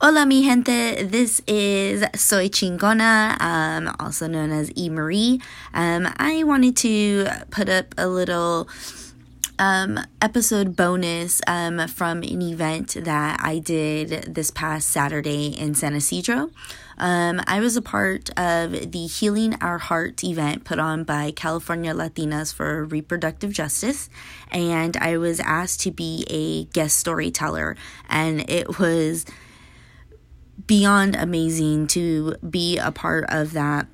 Hola, mi gente. This is Soy Chingona, um, also known as E. Marie. Um, I wanted to put up a little um, episode bonus um, from an event that I did this past Saturday in San Ysidro. Um, I was a part of the Healing Our Heart event put on by California Latinas for Reproductive Justice, and I was asked to be a guest storyteller, and it was beyond amazing to be a part of that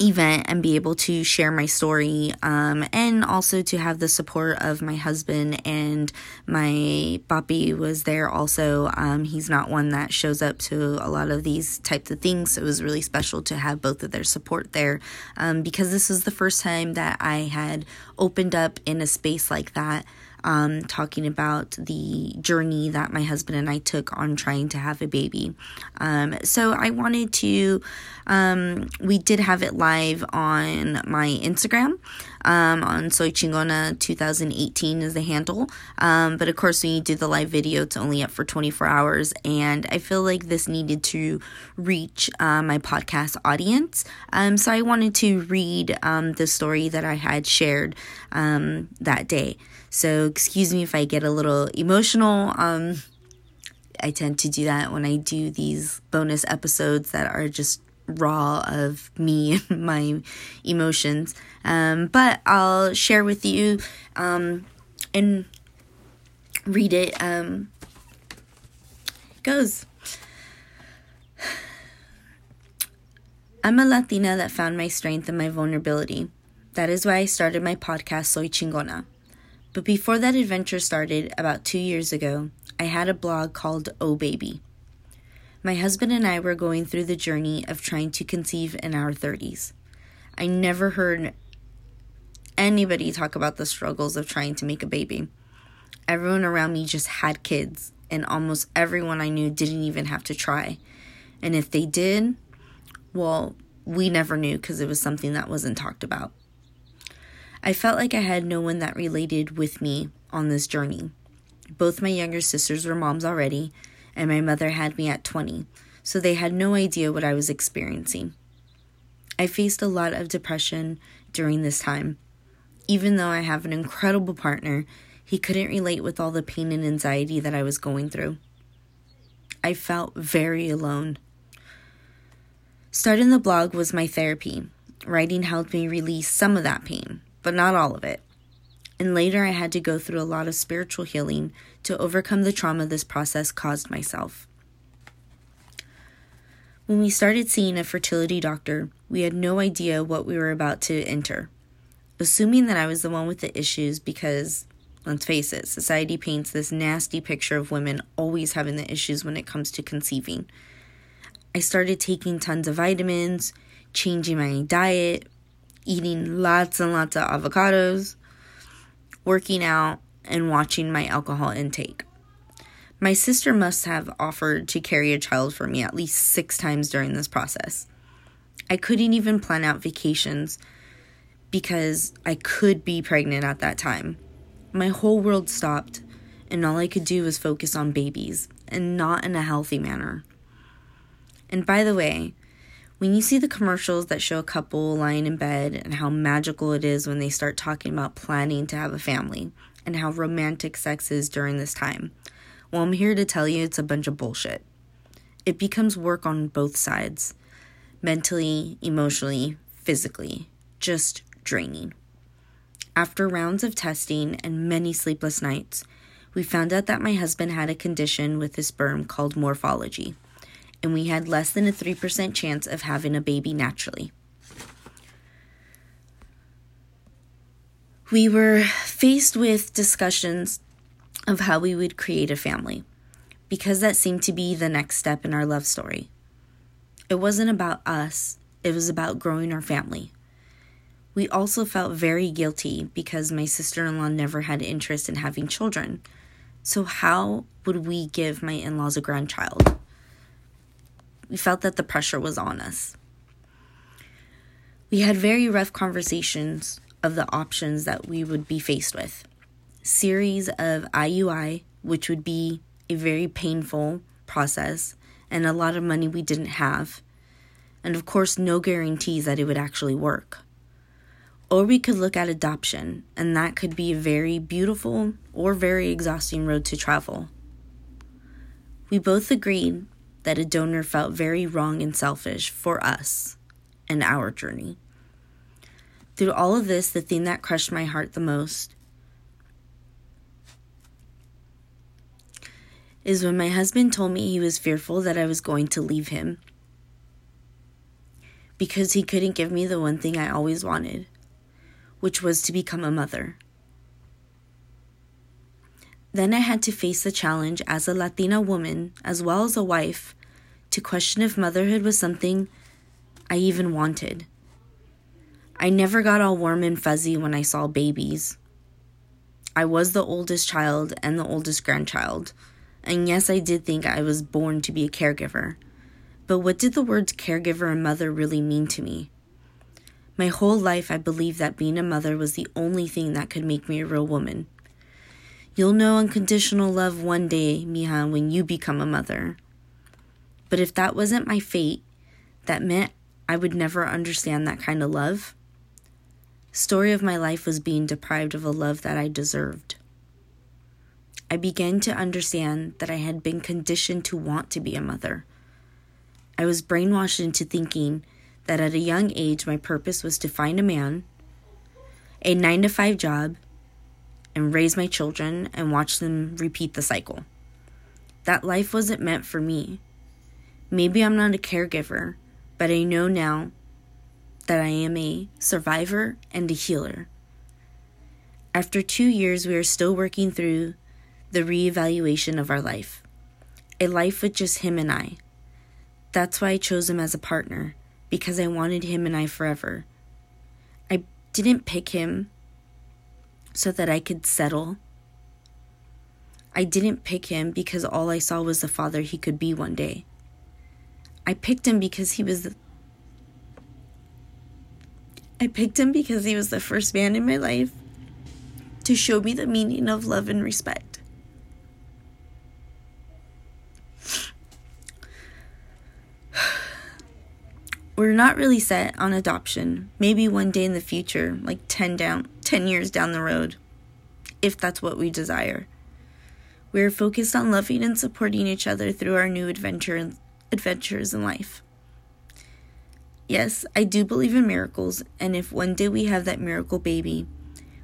event and be able to share my story um, and also to have the support of my husband and my papi was there also. Um, he's not one that shows up to a lot of these types of things so it was really special to have both of their support there um, because this was the first time that i had opened up in a space like that um, talking about the journey that my husband and I took on trying to have a baby. Um, so I wanted to, um, we did have it live on my Instagram. Um, on Soy Chingona 2018 is the handle. Um, but of course, when you do the live video, it's only up for 24 hours. And I feel like this needed to reach uh, my podcast audience. Um, so I wanted to read um, the story that I had shared um, that day. So excuse me if I get a little emotional. Um, I tend to do that when I do these bonus episodes that are just raw of me and my emotions. Um, but I'll share with you um, and read it. Um, it goes. I'm a Latina that found my strength in my vulnerability. That is why I started my podcast, Soy Chingona. But before that adventure started, about two years ago, I had a blog called Oh Baby. My husband and I were going through the journey of trying to conceive in our 30s. I never heard anybody talk about the struggles of trying to make a baby. Everyone around me just had kids, and almost everyone I knew didn't even have to try. And if they did, well, we never knew because it was something that wasn't talked about. I felt like I had no one that related with me on this journey. Both my younger sisters were moms already, and my mother had me at 20, so they had no idea what I was experiencing. I faced a lot of depression during this time. Even though I have an incredible partner, he couldn't relate with all the pain and anxiety that I was going through. I felt very alone. Starting the blog was my therapy. Writing helped me release some of that pain but not all of it. And later, I had to go through a lot of spiritual healing to overcome the trauma this process caused myself. When we started seeing a fertility doctor, we had no idea what we were about to enter. Assuming that I was the one with the issues because, let's face it, society paints this nasty picture of women always having the issues when it comes to conceiving. I started taking tons of vitamins, changing my diet, eating lots and lots of avocados, working out, and watching my alcohol intake. My sister must have offered to carry a child for me at least six times during this process. I couldn't even plan out vacations because I could be pregnant at that time. My whole world stopped, and all I could do was focus on babies, and not in a healthy manner. And by the way, when you see the commercials that show a couple lying in bed and how magical it is when they start talking about planning to have a family and how romantic sex is during this time, well, I'm here to tell you it's a bunch of bullshit. It becomes work on both sides mentally, emotionally, physically, just draining. After rounds of testing and many sleepless nights, we found out that my husband had a condition with his sperm called morphology and we had less than a 3% chance of having a baby naturally. We were faced with discussions of how we would create a family because that seemed to be the next step in our love story. It wasn't about us, it was about growing our family. We also felt very guilty because my sister in law never had interest in having children. So, how would we give my in laws a grandchild? We felt that the pressure was on us. We had very rough conversations of the options that we would be faced with. Series of IUI, which would be a very painful process, and a lot of money we didn't have. And of course, no guarantees that it would actually work. Or we could look at adoption, and that could be a very beautiful or very exhausting road to travel. We both agreed that a donor felt very wrong and selfish for us and our journey. Through all of this, the thing that crushed my heart the most is when my husband told me he was fearful that I was going to leave him because he couldn't give me the one thing I always wanted, which was to become a mother. Then I had to face the challenge as a Latina woman, as well as a wife, to question if motherhood was something I even wanted. I never got all warm and fuzzy when I saw babies. I was the oldest child and the oldest grandchild, and yes, I did think I was born to be a caregiver. But what did the words caregiver and mother really mean to me? My whole life, I believed that being a mother was the only thing that could make me a real woman. You'll know unconditional love one day, Mija, when you become a mother. But if that wasn't my fate, that meant I would never understand that kind of love. Story of my life was being deprived of a love that I deserved. I began to understand that I had been conditioned to want to be a mother. I was brainwashed into thinking that at a young age my purpose was to find a man, a 9 to 5 job, and raise my children and watch them repeat the cycle. That life wasn't meant for me. Maybe I'm not a caregiver, but I know now that I am a survivor and a healer. After two years, we are still working through the reevaluation of our life. A life with just him and I. That's why I chose him as a partner, because I wanted him and I forever. I didn't pick him so that I could settle. I didn't pick him because all I saw was the father he could be one day. I picked him because he was the I picked him because he was the first man in my life to show me the meaning of love and respect. We're not really set on adoption. Maybe one day in the future, like 10 down 10 years down the road, if that's what we desire. We are focused on loving and supporting each other through our new adventure adventures in life. Yes, I do believe in miracles, and if one day we have that miracle baby,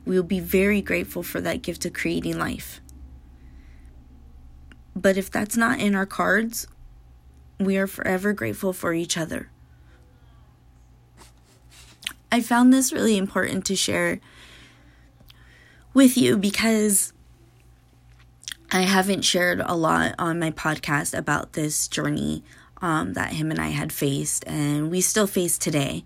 we will be very grateful for that gift of creating life. But if that's not in our cards, we are forever grateful for each other. I found this really important to share with you because I haven't shared a lot on my podcast about this journey um, that him and I had faced, and we still face today.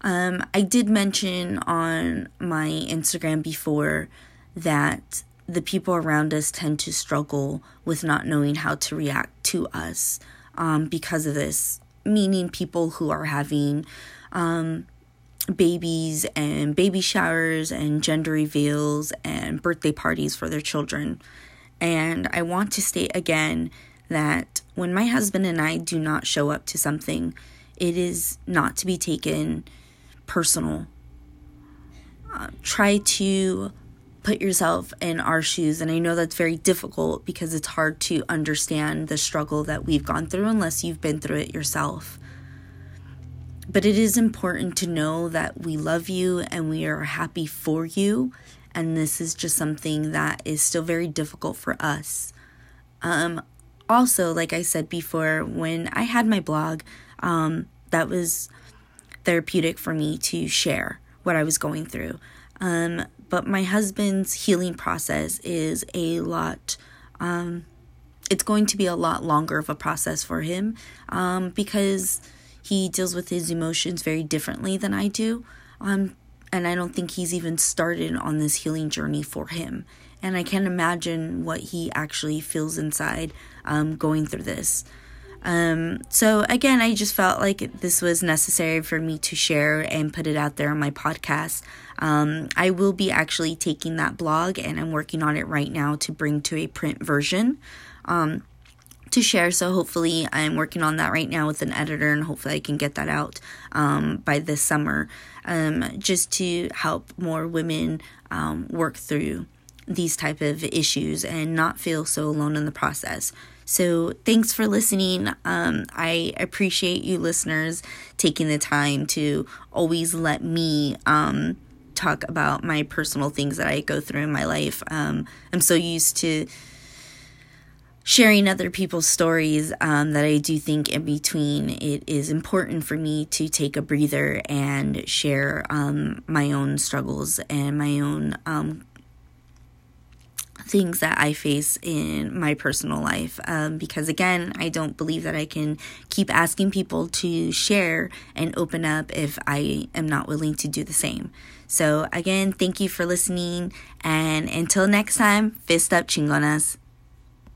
Um, I did mention on my Instagram before that the people around us tend to struggle with not knowing how to react to us um, because of this, meaning people who are having um, babies and baby showers and gender reveals and birthday parties for their children. And I want to state again that when my husband and I do not show up to something, it is not to be taken personal. Uh, try to put yourself in our shoes. And I know that's very difficult because it's hard to understand the struggle that we've gone through unless you've been through it yourself. But it is important to know that we love you and we are happy for you. And this is just something that is still very difficult for us. Um, also, like I said before, when I had my blog, um, that was therapeutic for me to share what I was going through. Um, but my husband's healing process is a lot, um, it's going to be a lot longer of a process for him um, because he deals with his emotions very differently than I do. Um, and I don't think he's even started on this healing journey for him. And I can't imagine what he actually feels inside um, going through this. Um, so, again, I just felt like this was necessary for me to share and put it out there on my podcast. Um, I will be actually taking that blog and I'm working on it right now to bring to a print version. Um, to share. So hopefully, I'm working on that right now with an editor, and hopefully, I can get that out um, by this summer, um, just to help more women um, work through these type of issues and not feel so alone in the process. So thanks for listening. Um, I appreciate you listeners taking the time to always let me um, talk about my personal things that I go through in my life. Um, I'm so used to sharing other people's stories um, that I do think in between it is important for me to take a breather and share um, my own struggles and my own um, things that I face in my personal life. Um, because again, I don't believe that I can keep asking people to share and open up if I am not willing to do the same. So, again, thank you for listening. And until next time, fist up chingonas.